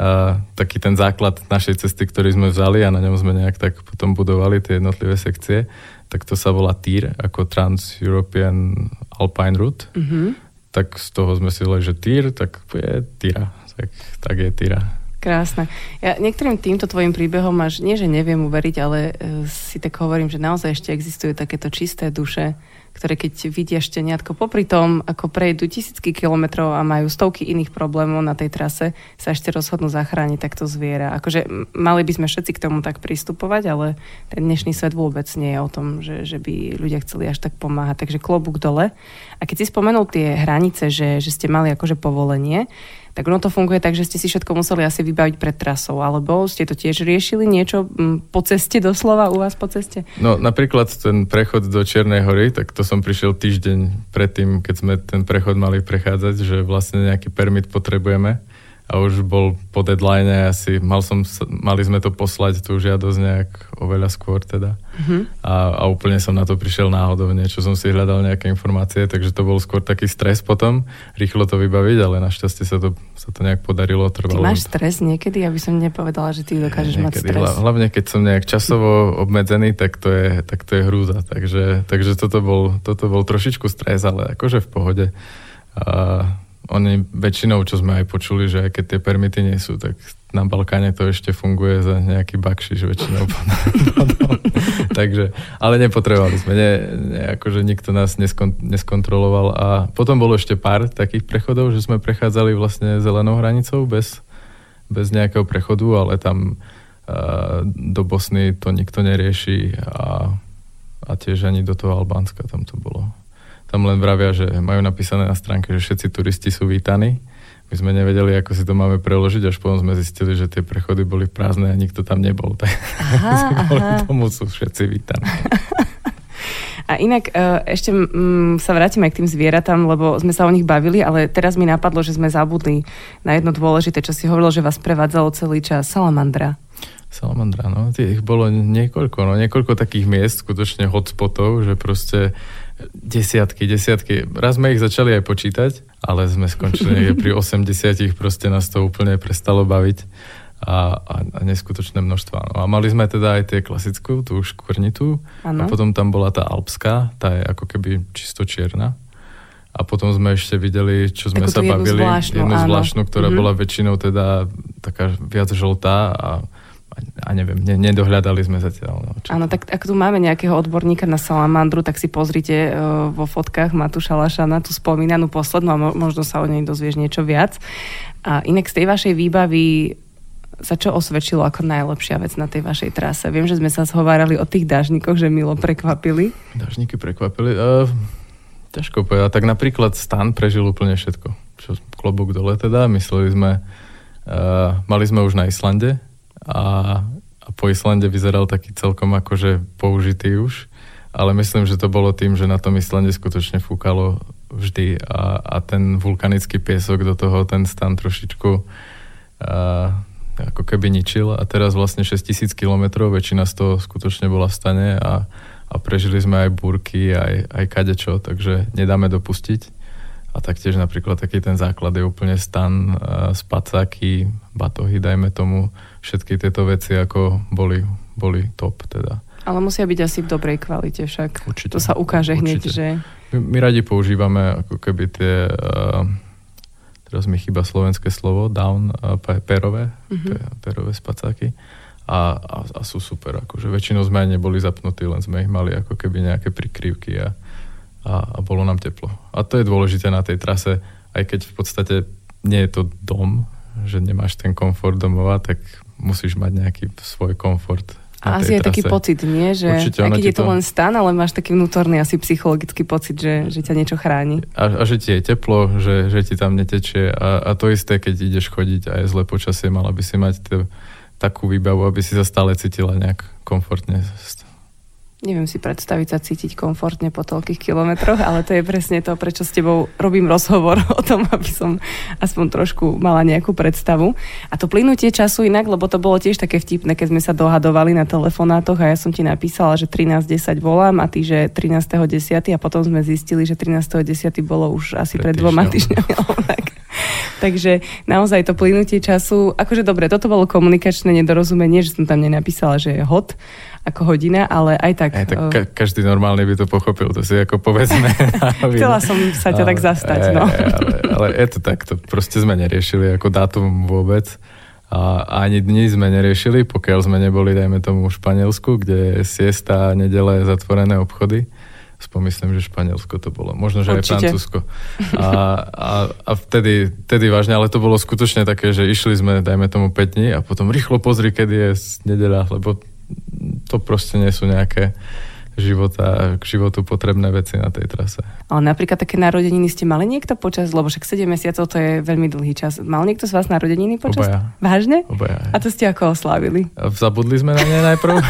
a, taký ten základ našej cesty, ktorý sme vzali a na ňom sme nejak tak potom budovali tie jednotlivé sekcie, tak to sa volá TIR, ako Trans-European Alpine Route. Mm-hmm. Tak z toho sme si že TIR, tak je TIRA. Tak, tak je TIRA. Krásne. Ja niektorým týmto tvojim príbehom až nie, že neviem uveriť, ale e, si tak hovorím, že naozaj ešte existujú takéto čisté duše, ktoré keď vidia šteniatko popri tom, ako prejdú tisícky kilometrov a majú stovky iných problémov na tej trase, sa ešte rozhodnú zachrániť takto zviera. Akože mali by sme všetci k tomu tak pristupovať, ale ten dnešný svet vôbec nie je o tom, že, že by ľudia chceli až tak pomáhať. Takže klobúk dole. A keď si spomenul tie hranice, že, že ste mali akože povolenie, tak ono to funguje tak, že ste si všetko museli asi vybaviť pred trasou, alebo ste to tiež riešili niečo po ceste doslova u vás po ceste? No napríklad ten prechod do Čiernej hory, tak to som prišiel týždeň predtým, keď sme ten prechod mali prechádzať, že vlastne nejaký permit potrebujeme a už bol po deadline asi, mal som, mali sme to poslať tú žiadosť nejak oveľa skôr teda. Mm-hmm. A, a úplne som na to prišiel náhodou, niečo som si hľadal nejaké informácie, takže to bol skôr taký stres potom, rýchlo to vybaviť, ale našťastie sa to, sa to nejak podarilo. Trvalo. Ty máš stres niekedy? Aby som nepovedala, že ty dokážeš niekedy, mať stres. Hlavne keď som nejak časovo obmedzený, tak to je, tak to je hrúza. Takže, takže toto, bol, toto bol trošičku stres, ale akože v pohode. A, oni väčšinou, čo sme aj počuli, že aj keď tie permity nie sú, tak na Balkáne to ešte funguje za nejaký bakšiš väčšinou. Takže, ale nepotrebovali sme, nie, nie, akože nikto nás neskon, neskontroloval a potom bolo ešte pár takých prechodov, že sme prechádzali vlastne zelenou hranicou bez, bez nejakého prechodu, ale tam uh, do Bosny to nikto nerieši a, a tiež ani do toho Albánska tam to bolo tam len vravia, že majú napísané na stránke, že všetci turisti sú vítaní. My sme nevedeli, ako si to máme preložiť, až potom sme zistili, že tie prechody boli prázdne a nikto tam nebol. Tak aha, aha. tomu sú všetci vítaní. A inak e, ešte mm, sa vrátime k tým zvieratám, lebo sme sa o nich bavili, ale teraz mi napadlo, že sme zabudli na jedno dôležité, čo si hovoril, že vás prevádzalo celý čas. Salamandra. Salamandra, no. Ich bolo niekoľko, no. Niekoľko takých miest, skutočne hotspotov, že proste desiatky, desiatky. Raz sme ich začali aj počítať, ale sme skončili pri 80, proste nás to úplne prestalo baviť. A, a, a, neskutočné množstva. No a mali sme teda aj tie klasickú, tú škvrnitú a potom tam bola tá alpská, tá je ako keby čisto čierna. A potom sme ešte videli, čo sme Takú sa bavili, zvláštnu, jednu áno. zvláštnu, ktorá mm-hmm. bola väčšinou teda taká viac žltá a neviem, ne, nedohľadali sme zatiaľ. No, čo Áno, tak ak tu máme nejakého odborníka na salamandru, tak si pozrite uh, vo fotkách Matúša Lašana tú spomínanú poslednú a mo- možno sa o nej dozvieš niečo viac. A inak z tej vašej výbavy sa čo osvedčilo ako najlepšia vec na tej vašej trase? Viem, že sme sa zhovárali o tých dážnikoch, že milo prekvapili. Dažníky prekvapili. Uh, ťažko povedať. Tak napríklad Stan prežil úplne všetko. Čo klobúk dole teda. Mysleli sme, uh, mali sme už na Islande a, a po Islande vyzeral taký celkom akože použitý už. Ale myslím, že to bolo tým, že na tom Islande skutočne fúkalo vždy a, a ten vulkanický piesok do toho, ten stan trošičku uh, ako keby ničil a teraz vlastne 6000 km, väčšina z toho skutočne bola v stane a, a prežili sme aj búrky, aj, aj kadečo, takže nedáme dopustiť. A taktiež napríklad taký ten základ je úplne stan, uh, spacáky, batohy, dajme tomu, všetky tieto veci ako boli, boli top teda. Ale musia byť asi v dobrej kvalite však. Určite. To sa ukáže hneď, Určite. že... My, my radi používame ako keby tie, uh, teraz mi chýba slovenské slovo, down, uh, pe- perové, mm-hmm. pe- perové spacáky. A, a, a sú super, akože väčšinou sme aj neboli zapnutí, len sme ich mali ako keby nejaké prikryvky a, a, a bolo nám teplo. A to je dôležité na tej trase, aj keď v podstate nie je to dom, že nemáš ten komfort domova, tak musíš mať nejaký svoj komfort A asi je taký pocit, nie? Že Určite, aj keď je to len stan, ale máš taký vnútorný asi psychologický pocit, že, že ťa niečo chráni. A, a že ti je teplo, že, že ti tam netečie a, a to isté, keď ideš chodiť a je zlé počasie, mala by si mať t- takú výbavu, aby si sa stále cítila nejak komfortne. Neviem si predstaviť sa cítiť komfortne po toľkých kilometroch, ale to je presne to, prečo s tebou robím rozhovor o tom, aby som aspoň trošku mala nejakú predstavu. A to plynutie času inak, lebo to bolo tiež také vtipné, keď sme sa dohadovali na telefonátoch a ja som ti napísala, že 13.10 volám a ty, že 13.10 a potom sme zistili, že 13.10 bolo už asi pred, Pred dvoma týždňami. Takže naozaj to plynutie času, akože dobre, toto bolo komunikačné nedorozumenie, že som tam nenapísala, že je hot ako hodina, ale aj tak... Aj, tak ka- každý normálny by to pochopil, to si ako povedzme. Chcela som sa ťa tak zastať, no. Ale, ale je to tak, to proste sme neriešili ako dátum vôbec. A ani dni sme neriešili, pokiaľ sme neboli, dajme tomu, v Španielsku, kde je siesta a nedele zatvorené obchody. Spomyslím, že Španielsko to bolo. Možno, že aj Určite. Francúzsko. A, a, a vtedy, vtedy vážne, ale to bolo skutočne také, že išli sme, dajme tomu 5 dní a potom rýchlo pozri, kedy je nedeľa, lebo to proste nie sú nejaké života, k životu potrebné veci na tej trase. Ale napríklad také narodeniny ste mali niekto počas, lebo však 7 mesiacov to je veľmi dlhý čas. Mal niekto z vás narodeniny počas? Obaja. Vážne? Obaja. A to ste ako oslávili? Zabudli sme na ne najprv?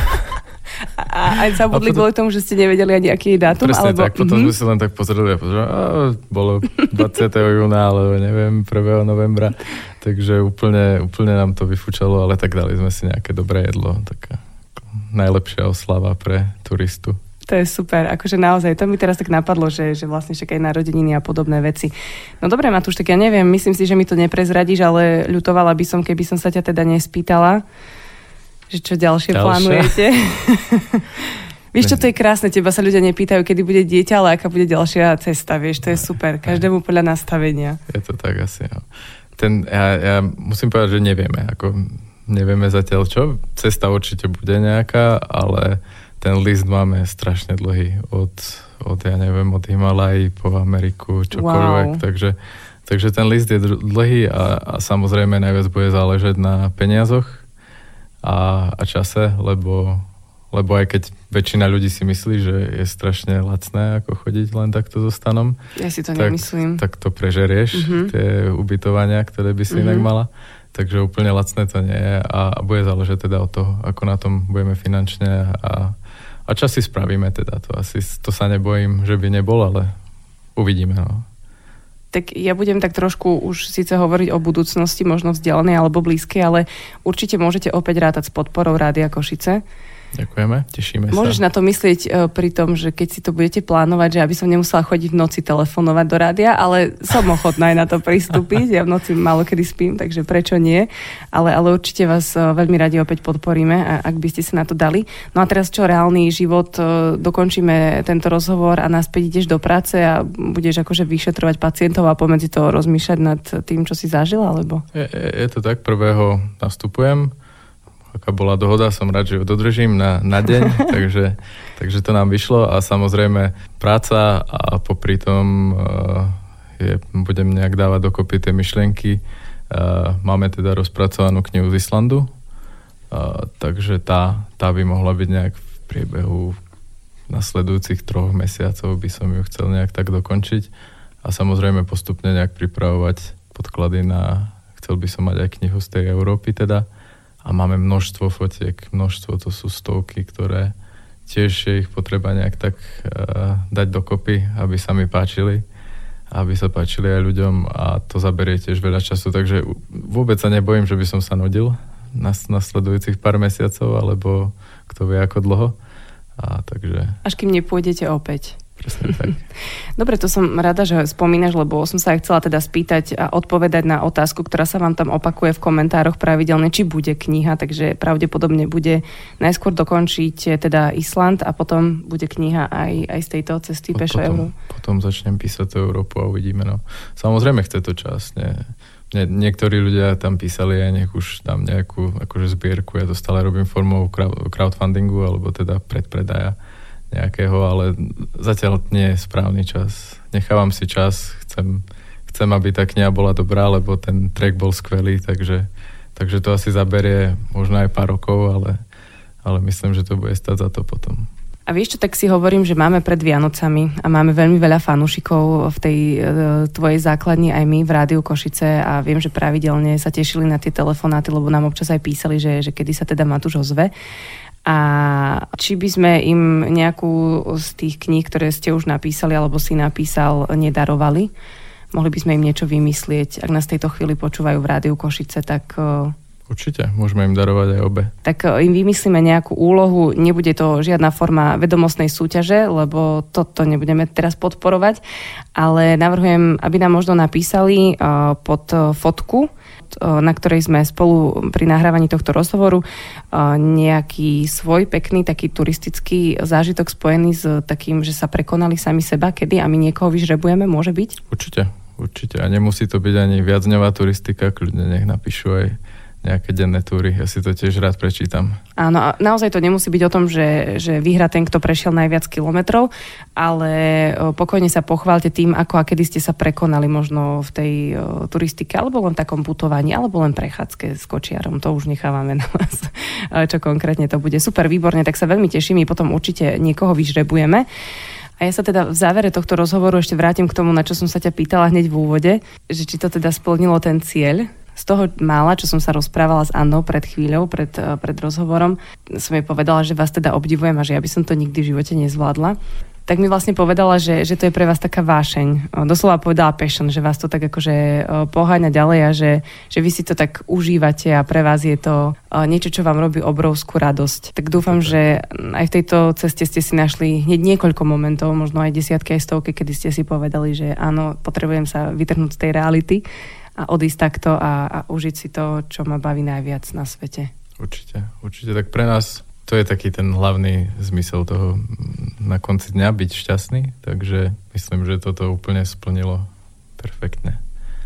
A aj zabudli A potom- kvôli tomu, že ste nevedeli ani aký je dátum? Presne alebo... tak, potom Mhm. sme si len tak pozreli a pozreli, a bolo 20. júna, alebo neviem, 1. novembra, takže úplne, úplne nám to vyfúčalo, ale tak dali sme si nejaké dobré jedlo, taká najlepšia oslava pre turistu. To je super, akože naozaj, to mi teraz tak napadlo, že, že vlastne však aj narodeniny a podobné veci. No dobre, Matúš, tak ja neviem, myslím si, že mi to neprezradíš, ale ľutovala by som, keby som sa ťa teda nespýtala, že čo ďalšie Ďalšie? plánujete. vieš, čo to je krásne, teba sa ľudia nepýtajú, kedy bude dieťa, ale aká bude ďalšia cesta, vieš, to je super, každému podľa nastavenia. Je to tak asi, no. Ten, ja, ja musím povedať, že nevieme, ako nevieme zatiaľ čo. Cesta určite bude nejaká, ale ten list máme strašne dlhý od, od ja neviem, od Himalají po Ameriku, čokoľvek, Wow. takže, takže ten list je dlhý a, a samozrejme najviac bude záležať na peniazoch a, a čase, lebo, lebo aj keď väčšina ľudí si myslí, že je strašne lacné ako chodiť len takto so stanom, Ja si to tak, nemyslím. tak to prežerieš, Mhm. mm-hmm. tie ubytovania, ktoré by si mm-hmm. inak Mhm. mala. Takže úplne lacné to nie je a, a bude záležať teda od toho, ako na tom budeme finančne a, a čas si spravíme teda. To asi to sa nebojím, že by nebol, ale uvidíme. No. tak ja budem tak trošku už síce hovoriť o budúcnosti, možno vzdialenej alebo blízkej, ale určite môžete opäť rátať s podporou Rádia Košice. Ďakujeme, tešíme sa. Môžeš na to myslieť uh, pri tom, že keď si to budete plánovať, že aby som nemusela chodiť v noci telefonovať do rádia, ale som ochotná aj na to pristúpiť. Ja v noci málo kedy spím, takže prečo nie? Ale, ale určite vás uh, veľmi radi opäť podporíme, ak by ste sa na to dali. No a teraz čo, reálny život, uh, dokončíme tento rozhovor a naspäť ideš do práce a budeš akože vyšetrovať pacientov a pomedzi to rozmýšľať nad tým, čo si zažila, alebo? Je, je, je to tak, prvého nastupujem aká bola dohoda, som rád, že ju dodržím na, na deň, takže, takže to nám vyšlo a samozrejme práca a popri tom uh, je, budem nejak dávať dokopy tie myšlienky. Uh, máme teda rozpracovanú knihu z Islandu, uh, takže tá, tá by mohla byť nejak v priebehu nasledujúcich troch mesiacov by som ju chcel nejak tak dokončiť a samozrejme postupne nejak pripravovať podklady na, chcel by som mať aj knihu z tej Európy teda, a máme množstvo fotiek, množstvo, to sú stovky, ktoré tiež je ich potreba nejak tak uh, dať dokopy, aby sa mi páčili, aby sa páčili aj ľuďom a to zaberie tiež veľa času, takže vôbec sa nebojím, že by som sa nudil na nasledujúcich pár mesiacov, alebo kto vie ako dlho. A takže... Až kým nepôjdete opäť. Presne tak. Dobre, to som rada, že spomínaš, lebo som sa aj chcela teda spýtať a odpovedať na otázku, ktorá sa vám tam opakuje v komentároch pravidelne, či bude kniha, takže pravdepodobne bude najskôr dokončiť eh, teda Island a potom bude kniha aj, aj z tejto cesty Pešo potom, Potom začnem písať tú Európu a uvidíme. No. Samozrejme chce to čas. Nie, nie, niektorí ľudia tam písali aj nech už tam nejakú akože zbierku. Ja to stále robím formou crowdfundingu alebo teda predpredaja nejakého, ale zatiaľ nie je správny čas. Nechávam si čas, chcem, chcem, aby tá kniha bola dobrá, lebo ten track bol skvelý, takže, takže to asi zaberie možno aj pár rokov, ale, ale myslím, že to bude stať za to potom. A vieš čo, tak si hovorím, že máme pred Vianocami a máme veľmi veľa fanúšikov v tej e, tvojej základni aj my v Rádiu Košice a viem, že pravidelne sa tešili na tie telefonáty, lebo nám občas aj písali, že, že kedy sa teda Matúš ozve a či by sme im nejakú z tých kníh, ktoré ste už napísali alebo si napísal, nedarovali. Mohli by sme im niečo vymyslieť. Ak nás tejto chvíli počúvajú v rádiu Košice, tak e, Určite, môžeme im darovať aj obe. Tak e, im vymyslíme nejakú úlohu, nebude to žiadna forma vedomostnej súťaže, lebo toto nebudeme teraz podporovať, ale navrhujem, aby nám možno napísali e, pod fotku na ktorej sme spolu pri nahrávaní tohto rozhovoru nejaký svoj pekný taký turistický zážitok spojený s takým, že sa prekonali sami seba, kedy a my niekoho vyžrebujeme, môže byť? Určite, určite. A nemusí to byť ani viacňová turistika, kľudne nech napíšu aj nejaké denné túry. Ja si to tiež rád prečítam. Áno, a naozaj to nemusí byť o tom, že, že vyhra ten, kto prešiel najviac kilometrov, ale pokojne sa pochválte tým, ako a kedy ste sa prekonali možno v tej turistike, alebo len takom putovaní, alebo len prechádzke s kočiarom. To už nechávame na vás, čo konkrétne to bude. Super, výborne, tak sa veľmi teším, my potom určite niekoho vyžrebujeme. A ja sa teda v závere tohto rozhovoru ešte vrátim k tomu, na čo som sa ťa pýtala hneď v úvode, že či to teda splnilo ten cieľ, z toho mála, čo som sa rozprávala s Annou pred chvíľou, pred, eh, pred rozhovorom, som jej povedala, že vás teda obdivujem a že ja by som to nikdy v živote nezvládla tak mi vlastne povedala, že, že to je pre vás taká vášeň. Doslova povedala passion, že vás to tak akože poháňa ďalej a že, že vy si to tak užívate a pre vás je to niečo, čo vám robí obrovskú radosť. Tak dúfam, že aj v tejto ceste ste si našli hneď niekoľko momentov, možno aj desiatky, aj stovky, kedy ste si povedali, že áno, potrebujem sa vytrhnúť z tej reality a odísť takto a, a užiť si to, čo ma baví najviac na svete. Určite, určite. Tak pre nás to je taký ten hlavný zmysel toho na konci dňa byť šťastný, takže myslím, že toto úplne splnilo perfektne.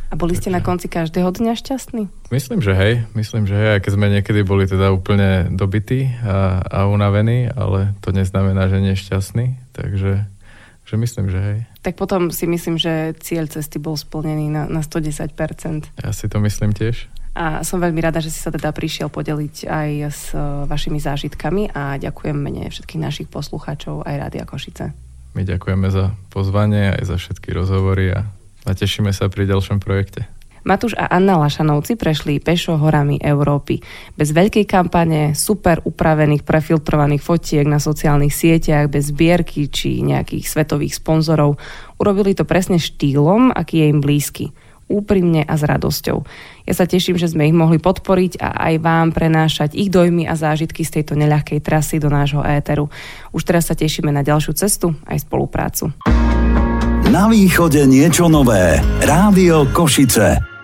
A boli ste na konci každého dňa šťastní? Myslím, že hej. Myslím, že hej. Aj keď sme niekedy boli teda úplne dobití a, a unavení, ale to neznamená, že nešťastní. Takže že myslím, že hej. Tak potom si myslím, že cieľ cesty bol splnený na, na 110%. Ja si to myslím tiež. A som veľmi rada, že si sa teda prišiel podeliť aj s e, vašimi zážitkami a ďakujem mene všetkých našich poslucháčov aj Rádia Košice. My ďakujeme za pozvanie aj za všetky rozhovory a, a tešíme sa pri ďalšom projekte. Matúš a Anna Lašanovci prešli pešo horami Európy. Bez veľkej kampane, super upravených, prefiltrovaných fotiek na sociálnych sieťach, bez zbierky či nejakých svetových sponzorov. Urobili to presne štýlom, aký je im blízky. Úprimne a s radosťou. Ja sa teším, že sme ich mohli podporiť a aj vám prenášať ich dojmy a zážitky z tejto neľahkej trasy do nášho éteru. Už teraz sa tešíme na ďalšiu cestu aj spoluprácu. Na východe niečo nové. Rádio Košice.